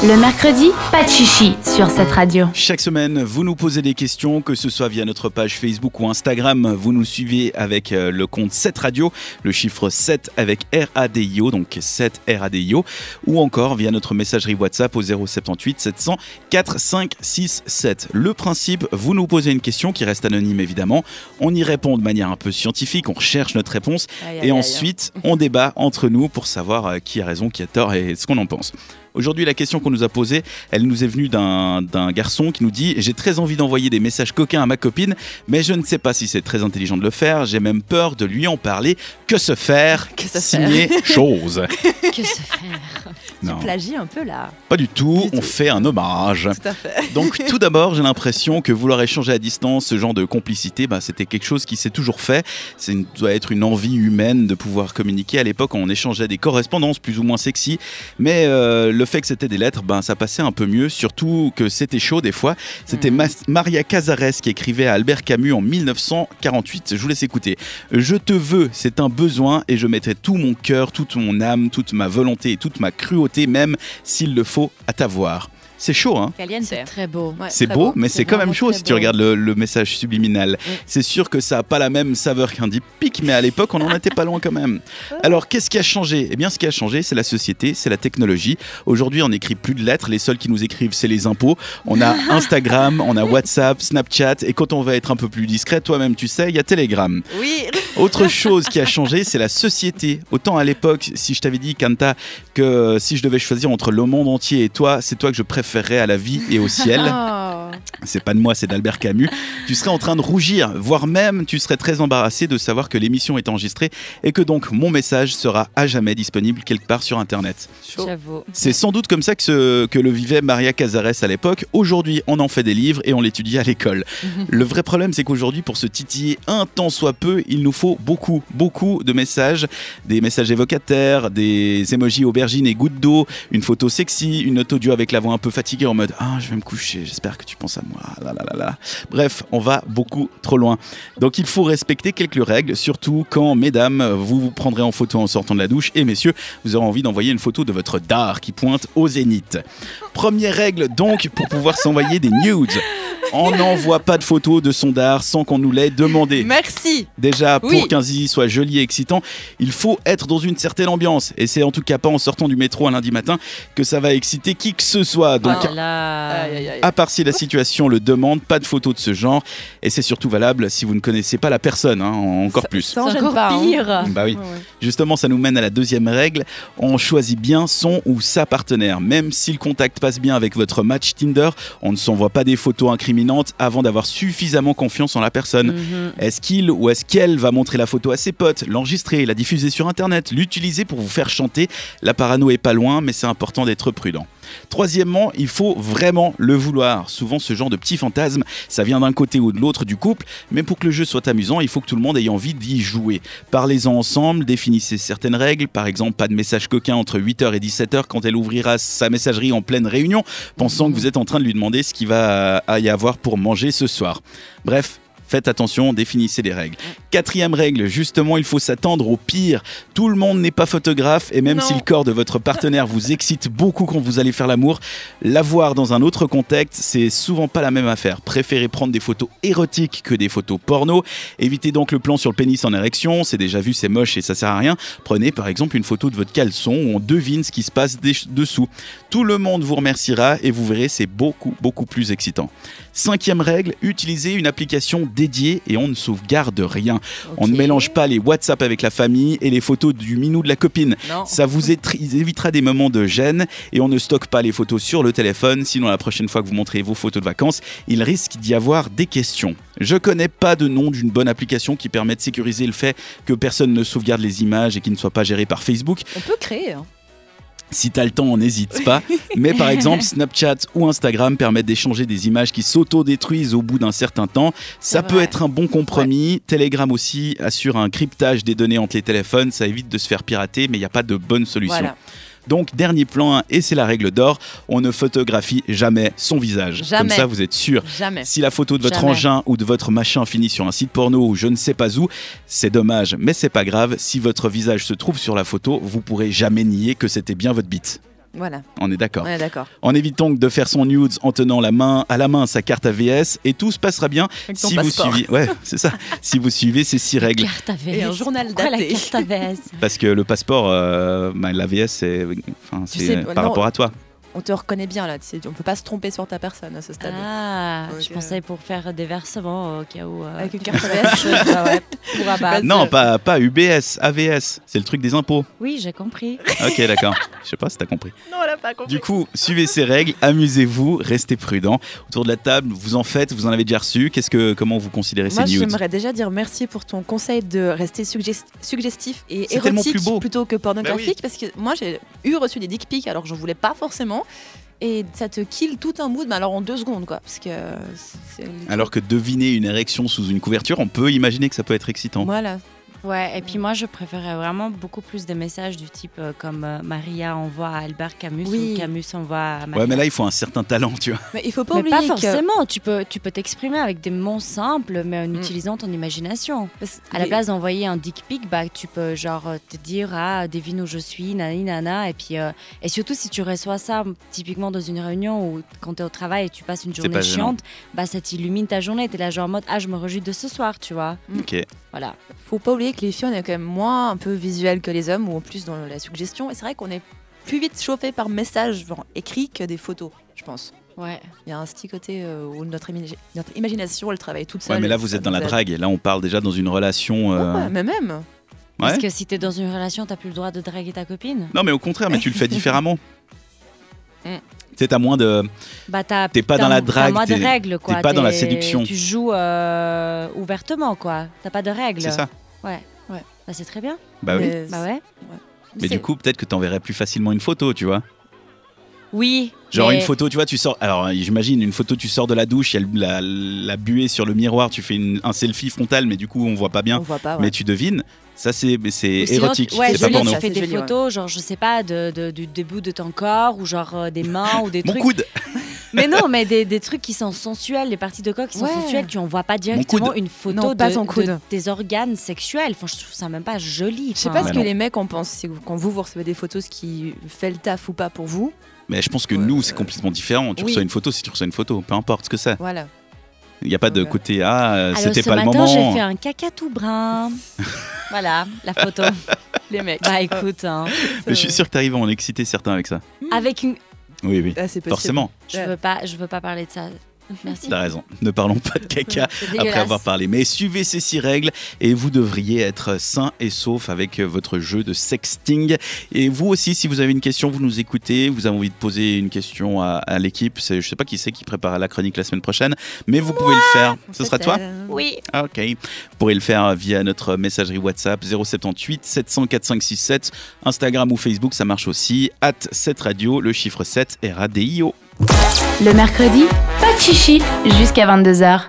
Le mercredi, pas de chichi sur cette radio. Chaque semaine, vous nous posez des questions, que ce soit via notre page Facebook ou Instagram. Vous nous suivez avec euh, le compte 7 Radio, le chiffre 7 avec RADIO, donc 7 RADIO, ou encore via notre messagerie WhatsApp au 078 700 4567. Le principe, vous nous posez une question qui reste anonyme évidemment. On y répond de manière un peu scientifique, on recherche notre réponse Aïe, et aïe. ensuite on débat entre nous pour savoir euh, qui a raison, qui a tort et ce qu'on en pense. Aujourd'hui, la question qu'on nous a posée, elle nous est venue d'un d'un garçon qui nous dit J'ai très envie d'envoyer des messages coquins à ma copine, mais je ne sais pas si c'est très intelligent de le faire. J'ai même peur de lui en parler. Que se faire Que se Signé chose? Que se faire? Non, Plagie un peu là. pas du tout. Du On tout. fait un hommage. Tout à fait. Donc tout d'abord, j'ai l'impression que vouloir échanger à distance, ce genre de complicité, bah, c'était quelque chose qui s'est toujours fait. C'est une- doit être une envie humaine de pouvoir communiquer. À l'époque, on échangeait des correspondances plus ou moins sexy, mais euh, le fait que c'était des lettres, ben, ça passait un peu mieux, surtout que c'était chaud des fois. C'était Mas- Maria Cazares qui écrivait à Albert Camus en 1948. Je vous laisse écouter. Je te veux, c'est un besoin, et je mettrai tout mon cœur, toute mon âme, toute ma volonté et toute ma cruauté, même s'il le faut, à t'avoir. C'est chaud, hein Caliente. C'est très beau. Ouais, c'est beau, mais C'est quand même chaud si tu regardes le, le message subliminal. C'est sûr que ça n'a pas la même saveur qu'un deep pic, mais à l'époque, on n'en était pas loin quand même. Alors, qu'est-ce qui a changé? Eh bien, ce qui a changé, c'est la société, c'est la technologie. Aujourd'hui, on n'écrit plus de lettres. Les seuls qui nous écrivent, c'est les impôts. On a Instagram, on a WhatsApp, Snapchat, et quand on va être un peu plus discret, toi-même, tu sais, il y a Telegram. Oui. Autre chose qui a changé, c'est la société. Autant à l'époque, si je t'avais dit, Kanta, que si je devais choisir entre le monde entier et toi, c'est toi que je à la vie et au ciel Oh. c'est pas de moi, c'est d'Albert Camus, tu serais en train de rougir, voire même tu serais très embarrassé de savoir que l'émission est enregistrée et que donc mon message sera à jamais disponible quelque part sur Internet. C'est sans doute comme ça que, ce- que le vivait Maria Cazares à l'époque. Aujourd'hui, on en fait des livres et on l'étudie à l'école. Le vrai problème, c'est qu'aujourd'hui, pour se titiller un tant soit peu, il nous faut beaucoup, beaucoup de messages, des messages évocataires, des emojis aubergines et gouttes d'eau, une photo sexy, une note audio avec la voix un peu fatiguée en mode Ah, je vais me coucher, j'espère que tu penses à moi. Là, là, là, là. Bref, on va beaucoup trop loin. Donc il faut respecter quelques règles, surtout quand, mesdames, vous vous prendrez en photo en sortant de la douche et messieurs, vous aurez envie d'envoyer une photo de votre dard qui pointe au zénith. Première règle donc pour pouvoir s'envoyer des nudes. On n'envoie pas de photos de son dard sans qu'on nous l'ait demandé. Merci. Déjà, pour Oui. qu'un zizi soit joli et excitant, il faut être dans une certaine ambiance. Et c'est en tout cas pas en sortant du métro un lundi matin que ça va exciter qui que ce soit. Donc, oh à part si la situation le demande, pas de photos de ce genre. Et c'est surtout valable si vous ne connaissez pas la personne, hein, encore plus. Ça C'est encore pas, hein. pire. Bah oui. Ouais. Justement, ça nous mène à la deuxième règle. On choisit bien son ou sa partenaire. Même si le contact passe bien avec votre match Tinder, on ne s'envoie pas des photos incriminantes avant d'avoir suffisamment confiance en la personne. Mhm. Est-ce qu'il ou est-ce qu'elle va montrer la photo à ses potes, l'enregistrer, la diffuser sur Internet, l'utiliser pour vous faire chanter? La parano est pas loin, mais c'est important d'être prudent. Troisièmement, il faut vraiment le vouloir. Souvent, ce genre de petits fantasmes, ça vient d'un côté ou de l'autre du couple, mais pour que le jeu soit amusant, il faut que tout le monde ait envie d'y jouer. Parlez-en ensemble, définissez certaines règles, par exemple, pas de message coquin entre 8h et 17h quand elle ouvrira sa messagerie en pleine réunion, pensant que vous êtes en train de lui demander ce qu'il va y avoir pour manger ce soir. Bref, Faites attention, définissez les règles. Quatrième règle, justement, il faut s'attendre au pire. Tout le monde n'est pas photographe et même Non. si le corps de votre partenaire vous excite beaucoup quand vous allez faire l'amour, l'avoir dans un autre contexte, c'est souvent pas la même affaire. Préférez prendre des photos érotiques que des photos porno. Évitez donc le plan sur le pénis en érection, c'est déjà vu, c'est moche et ça sert à rien. Prenez par exemple une photo de votre caleçon où on devine ce qui se passe des- dessous. Tout le monde vous remerciera et vous verrez, c'est beaucoup, beaucoup plus excitant. Cinquième règle, utilisez une application dédiée et on ne sauvegarde rien. On ne mélange pas les WhatsApp avec la famille et les photos du minou de la copine. Non. Ça vous évitera des moments de gêne et on ne stocke pas les photos sur le téléphone, sinon la prochaine fois que vous montrez vos photos de vacances, il risque d'y avoir des questions. Je connais pas de nom d'une bonne application qui permet de sécuriser le fait que personne ne sauvegarde les images et qui ne soit pas géré par Facebook. On peut créer. hein. Si t'as le temps, n'hésite pas. Mais par exemple, Snapchat ou Instagram permettent d'échanger des images qui s'auto-détruisent au bout d'un certain temps. Ça peut vrai. être un bon compromis. Telegram aussi assure un cryptage des données entre les téléphones. Ça évite de se faire pirater, mais il n'y a pas de bonne solution. Voilà. Donc, dernier plan, et c'est la règle d'or, on ne photographie jamais son visage. Jamais. Comme ça, vous êtes sûr. Jamais. Si la photo de votre Jamais. engin ou de votre machin finit sur un site porno ou je ne sais pas où, c'est dommage, mais c'est pas grave. Si votre visage se trouve sur la photo, vous pourrez jamais nier que c'était bien votre bite. Voilà, On est d'accord. on est d'accord. On évite donc de faire son nudes en tenant la main, à la main sa carte AVS et tout se passera bien Avec ton si vous passeport. suivez. Ouais, c'est ça. si vous suivez ces six règles. Carte AVS. Et un journal Pourquoi daté. la carte AVS Parce que le passeport, euh, bah, l'AVS, c'est enfin, Tu c'est sais, par non. rapport à toi. On te reconnaît bien là, tu sais, on peut pas se tromper sur ta personne à ce stade. Ah, Donc, je euh, pensais pour faire des versements au cas où. euh, Avec une carte AVS. quelque chose, bah ouais, pour abattre. Non, pas, pas UBS, AVS. C'est le truc des impôts. Oui, j'ai compris. Ok, d'accord. Je sais pas si t'as compris. Non, elle a pas compris. Du coup, suivez ces règles, amusez-vous, restez prudents. Autour de la table, vous en faites, vous en avez déjà reçu. Qu'est-ce que, comment vous considérez Moi, ces nudes j'aimerais déjà dire merci pour ton conseil de rester suggest- suggestif et érotique plutôt que pornographique Bah parce que moi j'ai eu reçu des dick pics alors que j'en voulais pas forcément et ça te kill tout un mood mais alors en deux secondes quoi parce que c'est Alors que deviner une érection sous une couverture, on peut imaginer que ça peut être excitant. voilà Ouais, et puis moi, je préférais vraiment beaucoup plus des messages du type euh, comme euh, Maria envoie à Albert Camus Oui. ou Camus envoie à Maria. Ouais, mais là, il faut un certain talent, tu vois. mais il faut pas Mais oublier pas que forcément, tu peux tu peux t'exprimer avec des mots simples, mais en Mm. utilisant ton imagination. parce- À la les- place d'envoyer un dick pic, bah, tu peux genre euh, te dire ah devine où je suis, nani nana, et puis euh, et surtout si tu reçois ça typiquement dans une réunion ou quand tu es au travail et tu passes une journée pas gênant. chiante, bah ça t'illumine ta journée, t'es là genre en mode ah je me réjouis de ce soir, tu vois. Ok. Voilà. faut pas oublier que les filles on est quand même moins un peu visuelles que les hommes ou en plus dans la suggestion et c'est vrai qu'on est plus vite chauffé par message genre, écrit que des photos je pense Ouais. il y a un petit côté euh, où notre, imagi- notre imagination elle travaille toute seule Ouais, mais là, et vous êtes dans la drague. Là, on parle déjà dans une relation. euh, Ouais, mais même Parce ouais. que si t'es dans une relation, t'as plus le droit de draguer ta copine. Non, mais au contraire, mais tu le fais différemment. Tu sais, t'as moins de. Bah t'as T'es pas t'as- dans la t'as drague, moins de t'es- règles quoi. t'es pas dans la séduction. Tu joues euh, ouvertement quoi. T'as pas de règles. C'est ça. Ouais. Ouais. Bah c'est très bien. Bah oui. Mais Bah ouais. Mais du coup, peut-être que t'enverrais plus facilement une photo, tu vois. Oui. Genre mais- une photo, tu vois, tu sors. Alors j'imagine une photo, tu sors de la douche, il y a la, la buée sur le miroir, tu fais une- un selfie frontal, mais du coup on voit pas bien. on voit pas ouais. Mais tu devines. Ça c'est érotique, ouais, c'est pas porno. Tu fais des joli, ouais. photos, genre je sais pas, de, de- du début de ton corps ou genre euh, des mains ou des Mon trucs. coude. Mais non, mais des, des trucs qui sont sensuels, les parties de corps qui sont Ouais. sensuelles, tu envoies pas directement coude. une photo Non, pas de, ton de coude. tes organes sexuels. Enfin, je trouve ça même pas joli. Je sais pas ce que les mecs en pensent. Quand vous, vous recevez des photos, ce qui fait le taf ou pas pour vous. Mais je pense que Ouais, nous euh, c'est complètement différent. Tu oui. reçois une photo, si tu reçois une photo, peu importe ce que c'est. Voilà. Il n'y a pas de côté ah euh, c'était pas le matin, j'ai moment. fait un caca tout brun. voilà, la photo. Les mecs. Bah écoute, hein. Mais je suis sûr que t'arrives à en exciter certains avec ça. avec une. Oui oui. Ah. Forcément, Je Ouais. veux pas, je veux pas parler de ça. Merci. t'as raison. Ne parlons pas de caca. Après avoir parlé. Mais suivez ces six règles et vous devriez être sain et sauf avec votre jeu de sexting. Et vous aussi, si vous avez une question, vous nous écoutez, vous avez envie de poser une question à, à l'équipe, c'est- je sais pas qui c'est qui prépare la chronique la semaine prochaine, mais vous pouvez le faire. Ce sera toi Oui. Ah, Ok. Vous pourrez le faire via notre messagerie WhatsApp 078 700 4567, Instagram ou Facebook, ça marche aussi. At 7 radio, le chiffre 7 R-A-D-I-O. Le mercredi, pas de chichi jusqu'à 22h.